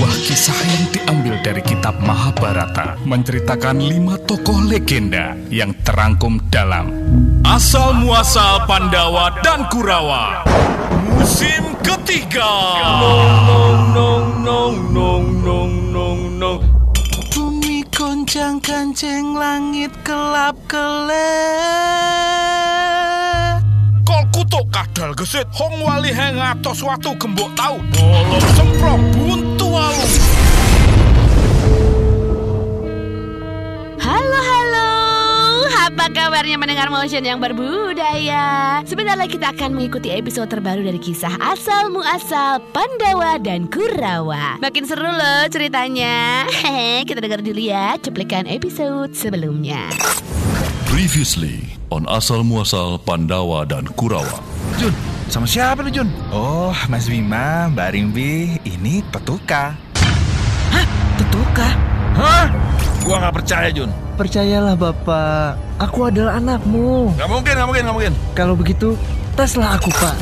Sebuah kisah yang diambil dari kitab Mahabharata menceritakan lima tokoh legenda yang terangkum dalam. Asal Muasal Pandawa dan Kurawa. Musim ketiga. Nong nong nong nong nong nong nong Bumi goncang kancing langit kelap kelep Kol kutuk kadal gesit? Hong wali hengatos watu gembok tau. Bolong semprong buntu walu Halo halo, apa kabarnya mendengar motion yang berbudaya? Sebentar lagi kita akan mengikuti episode terbaru dari kisah asal muasal Pandawa dan Kurawa. Makin seru loh ceritanya. Hehe, kita dengar dulu ya cuplikan episode sebelumnya. Previously on Asal Muasal Pandawa dan Kurawa. Jun, sama siapa lu Jun? Oh, Mas Bima, Mbak Rimbi, ini Petuka Hah? Petuka? Hah? Gua nggak percaya Jun Percayalah Bapak, aku adalah anakmu. Gak mungkin, gak mungkin, gak mungkin Kalau begitu, teslah aku Pak.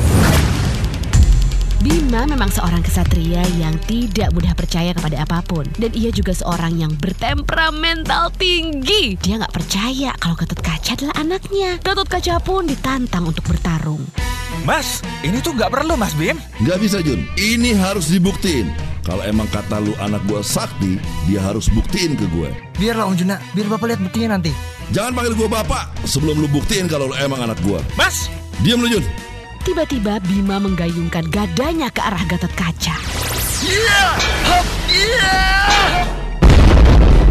Bima memang seorang kesatria yang tidak mudah percaya kepada apa pun Dan ia juga seorang yang bertemperamental tinggi Dia nggak percaya kalau Gatot Kaca adalah anaknya Gatot Kaca pun ditantang untuk bertarung Mas, ini tuh nggak perlu Mas Bim Gak bisa Jun, ini harus dibuktiin. Kalau emang kata lu anak gua sakti, dia harus buktiin ke gue. Biarlah Om Juna, biar Bapak lihat buktinya nanti. Jangan panggil gua bapak sebelum lu buktiin kalau lu emang anak gua. Mas, Diam lu Jun. Tiba-tiba Bima menggayungkan gadanya ke arah Gatot Kaca.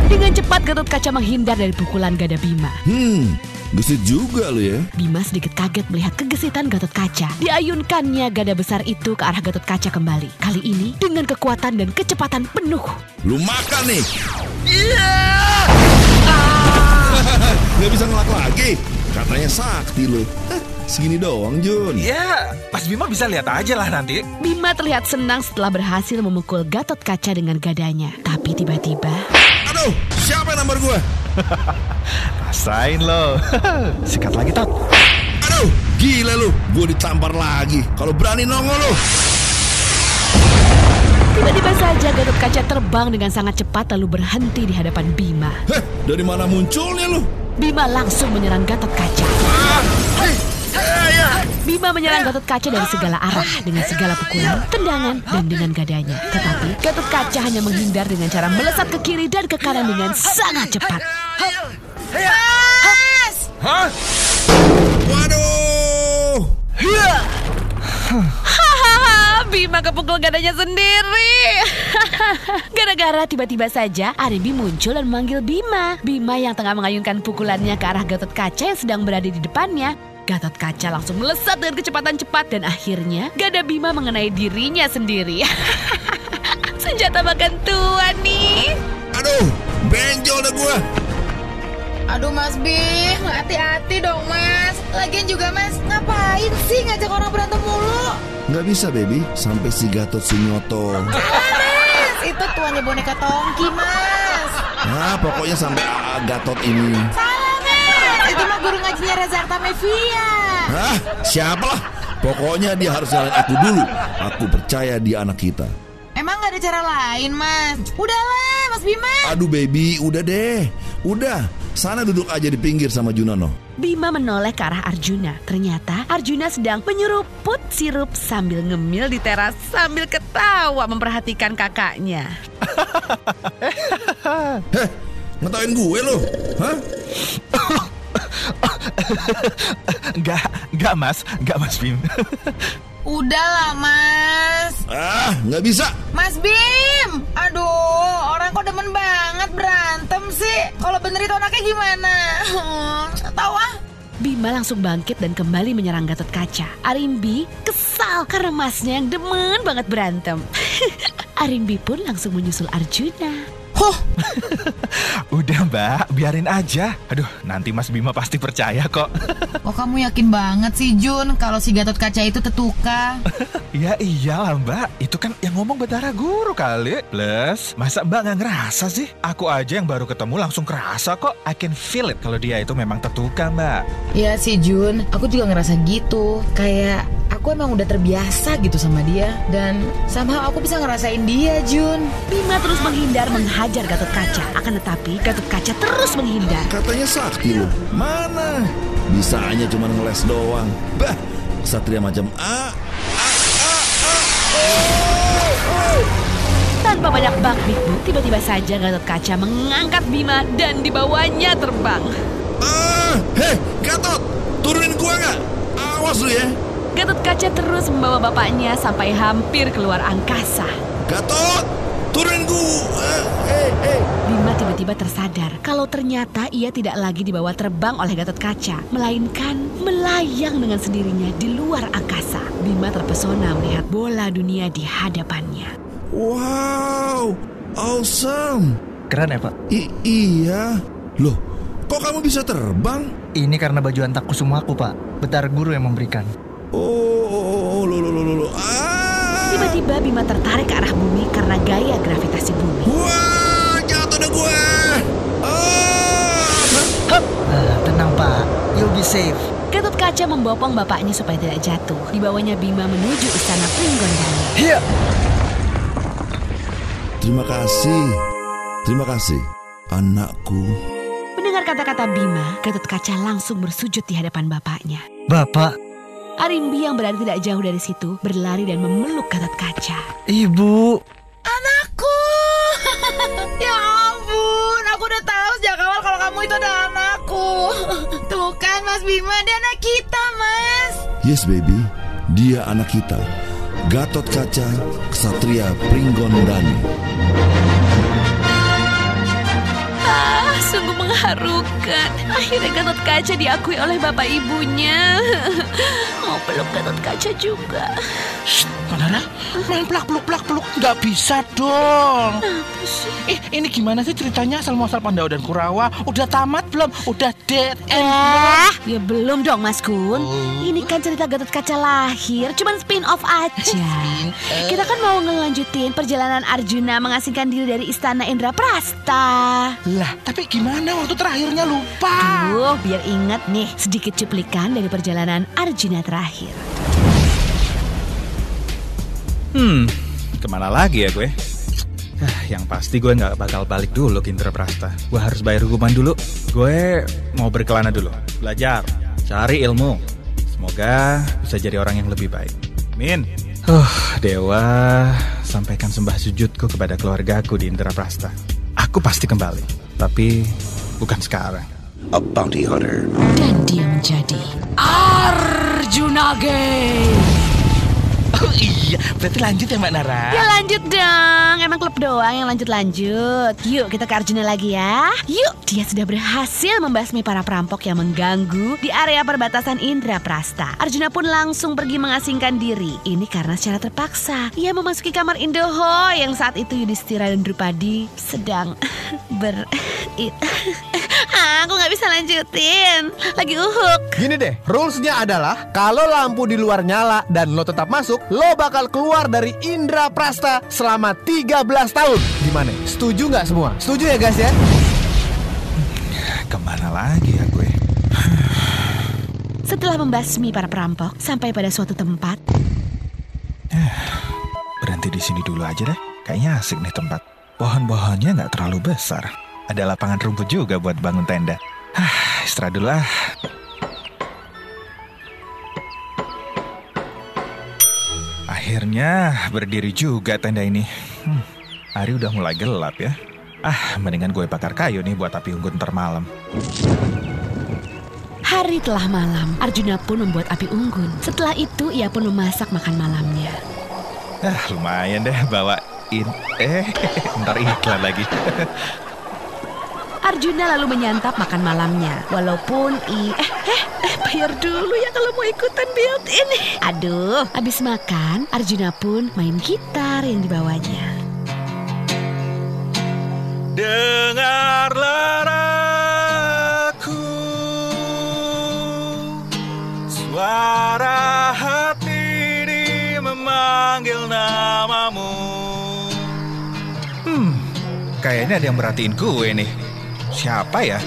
Dengan cepat Gatot Kaca menghindar dari pukulan gada Bima. Hmm, gesit juga lu ya. Bima sedikit kaget melihat kegesitan Gatot Kaca. Diayunkannya gada besar itu ke arah Gatot Kaca kembali. Kali ini dengan kekuatan dan kecepatan penuh. Lu makan nih. Gak bisa ngelak lagi. Katanya sakti lu. Segini doang Jun. ya Mas Bima bisa lihat aja lah nanti Bima terlihat senang setelah berhasil memukul Gatot Kaca dengan gadanya. Tapi tiba-tiba Aduh, siapa yang nampar gua? Rasain lo Sikat lagi Tot Aduh, gila lu. Gua ditampar lagi. Kalau berani nongol lu. Tiba-tiba saja Gatot Kaca terbang dengan sangat cepat lalu berhenti di hadapan Bima. Heh, dari mana munculnya lu? Bima langsung menyerang Gatot Kaca. Bima menyerang Gatot Kaca dari segala arah dengan segala pukulan, tendangan, dan dengan gadanya. Tetapi Gatot Kaca hanya menghindar dengan cara melesat ke kiri dan ke kanan dengan sangat cepat. Hah? Waduh. Hahaha, Bima kepukul gadanya sendiri. Gara-gara tiba-tiba saja Aribi muncul dan memanggil Bima. Bima yang tengah mengayunkan pukulannya ke arah Gatot Kaca yang sedang berada di depannya. Gatot Kaca langsung melesat dengan kecepatan cepat dan akhirnya gada Bima mengenai dirinya sendiri. Senjata makan tua nih. Aduh, benjol dah gua. Aduh Mas Bim, hati-hati dong Mas. Lagian juga Mas, ngapain sih ngajak orang berantem mulu? Nggak bisa baby, sampai si Gatot si Nyoto. Mas, itu tuannya boneka Tongki Mas. Nah, pokoknya sampai AA Gatot ini. Guru ngajinya Reza Artamevia. Hah? Siapa lah? Pokoknya dia harus nyalain aku dulu. Aku percaya dia anak kita. Emang gak ada cara lain Mas? Udahlah Mas Bima. Aduh baby, udah deh. Udah, sana duduk aja di pinggir sama Junano. Bima menoleh ke arah Arjuna. Ternyata Arjuna sedang menyeruput sirup sambil ngemil di teras sambil ketawa memperhatikan kakaknya. Heh, ngetawain gue lo. Hah? Enggak, enggak Mas Enggak Mas Bim Udahlah Mas. Ah, nggak bisa. Mas Bim, aduh orang kok demen banget berantem sih. Kalau bener itu anaknya gimana? Hmm, tahu ah. Bima langsung bangkit dan kembali menyerang Gatot Kaca. Arimbi kesal karena masnya yang demen banget berantem. Arimbi pun langsung menyusul Arjuna. Udah mbak, biarin aja. Aduh, nanti Mas Bima pasti percaya kok. Kok kamu yakin banget sih Jun kalau si Gatot Kaca itu tetuka? Ya iyalah mbak, itu kan yang ngomong Betara Guru kali. Plus, masa mbak nggak ngerasa sih? Aku aja yang baru ketemu langsung kerasa kok. I can feel it kalau dia itu memang tetuka mbak. Ya sih Jun, aku juga ngerasa gitu. Kayak aku emang udah terbiasa gitu sama dia dan somehow aku bisa ngerasain dia, Jun. Bima terus menghindar menghajar Gatot Kaca. Akan tetapi Gatot Kaca terus menghindar. Katanya sakti lu. Mana? Bisa hanya cuma ngeles doang. Bah, satria macam A. Tanpa banyak bak bikbu, tiba-tiba saja Gatot Kaca mengangkat Bima dan dibawanya terbang. Ah, heh, Gatot, turunin gua nggak? Awas lu ya. Gatot Kaca terus membawa bapaknya sampai hampir keluar angkasa. Gatot, turunin gua. Eh, eh. Bima tiba-tiba tersadar kalau ternyata ia tidak lagi dibawa terbang oleh Gatot Kaca, melainkan melayang dengan sendirinya di luar angkasa. Bima terpesona melihat bola dunia di hadapannya. Wow, awesome. Keren ya pak? I iya. Loh, kok kamu bisa terbang? Ini karena baju antak kusumaku pak. Betar guru yang memberikan. Oh, oh, oh, lo, lo, lo, lo. Ah. Tiba-tiba Bima tertarik ke arah bumi karena gaya gravitasi bumi. Wah, jatuh deh gue. Ah. Ah, tenang pak, you'll be safe. Gatot Kaca membopong bapaknya supaya tidak jatuh. Dibawanya Bima menuju istana Pringgondani. Hiya! Terima kasih. Terima kasih, anakku. Mendengar kata-kata Bima, Gatot Kaca langsung bersujud di hadapan bapaknya. Bapak, Arimbi yang berada tidak jauh dari situ berlari dan memeluk Gatot Kaca. ibu, Anakku! ya ampun, aku udah tahu sejak awal kalau kamu itu adalah anakku. Tuh kan Mas Bima, dia anak kita, Mas. Yes, baby. Dia anak kita. Gatot Kaca, Ksatria Pringgondani. Ah, sungguh mengharukan. Akhirnya Gatot Kaca diakui oleh bapak ibunya. Mau peluk Gatot Kaca juga. Manara, main pelak peluk pelak peluk nggak bisa dong. Apa sih? Eh, ini gimana sih ceritanya asal muasal Pandawa dan Kurawa? Udah tamat belum? Udah dead end? Eh, ya belum dong Mas Kun. Oh. Ini kan cerita Gatot Kaca lahir, cuman spin off aja. Kita kan mau ngelanjutin perjalanan Arjuna mengasingkan diri dari istana Indra Prasta. Lah, tapi gimana waktu terakhirnya lupa? Duh, biar ingat nih sedikit cuplikan dari perjalanan Arjuna terakhir. Hmm, ke mana lagi ya gue? Ah, yang pasti gue nggak bakal balik dulu ke Indraprasta. Gue harus bayar hukuman dulu. Gue mau berkelana dulu, belajar, cari ilmu. Semoga bisa jadi orang yang lebih baik. Min. Huh, Dewa, sampaikan sembah sujudku kepada keluargaku di Indraprasta. Aku pasti kembali, tapi bukan sekarang. A bounty hunter. Dan dia menjadi Arjuna Game. Oh iya, berarti lanjut ya Mbak Nara? Ya lanjut dong, emang klub doang yang lanjut-lanjut. Yuk kita ke Arjuna lagi ya. Yuk, dia sudah berhasil membasmi para perampok yang mengganggu di area perbatasan Indra Prasta. Arjuna pun langsung pergi mengasingkan diri. Ini karena secara terpaksa. Ia memasuki kamar Indoho yang saat itu Yudhistira dan Drupadi sedang ber... Aku nggak bisa lanjutin. Lagi uhuk. Gini deh, rulesnya adalah kalau lampu di luar nyala dan lo tetap masuk, lo bakal keluar dari Indra Prasta selama 13 tahun. Gimana? Setuju nggak semua? Setuju ya guys ya? Ke mana lagi ya gue? Setelah membasmi para perampok sampai pada suatu tempat, Berhenti di sini dulu aja deh. Kayaknya asik nih tempat. Pohon-pohonnya nggak terlalu besar. Ada lapangan rumput juga buat bangun tenda. Hah, istirahat dulu ah. Akhirnya berdiri juga tenda ini. Hmm, hari udah mulai gelap ya. Ah, mendingan gue bakar kayu nih buat api unggun ntar malam. hari telah malam. Arjuna pun membuat api unggun. Setelah itu ia pun memasak makan malamnya. Ah, lumayan deh bawain. Eh, ntar iklan lagi. Arjuna lalu menyantap makan malamnya. Walaupun i eh, eh, eh bayar dulu ya kalau mau ikutan build ini. Aduh, habis makan Arjuna pun main gitar yang dibawanya. Dengarlah aku Suara hati di memanggil namamu Hmm, kayaknya ada yang merhatiin gue nih Siapa ya?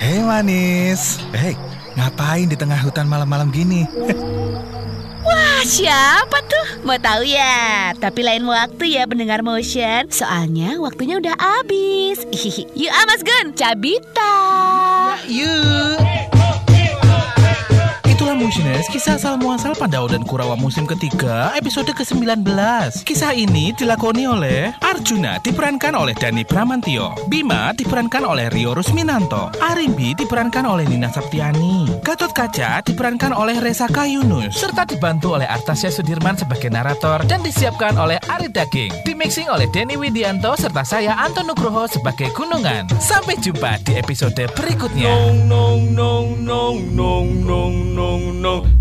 Hei manis Hei, Ngapain di tengah hutan malam-malam gini? Wah, siapa tuh? Mau tahu ya? Tapi lain waktu ya pendengar motion. Soalnya waktunya udah habis. Yuk ah Mas Gun, cabita. Yuk. Motioners, kisah asal muasal Pandawa dan Kurawa musim ketiga, episode ke-19. Kisah ini dilakoni oleh Arjuna diperankan oleh Dani Bramantio, Bima diperankan oleh Rio Rusminanto, Arimbi diperankan oleh Nina Septiani, Gatot Kaca diperankan oleh Reza Kayunus, serta dibantu oleh Artasya Sudirman sebagai narator dan disiapkan oleh Ari Daging, dimixing oleh Denny Widianto serta saya Anton Nugroho sebagai Gunungan. Sampai jumpa di episode berikutnya. Nong nong nong nong nong nong nong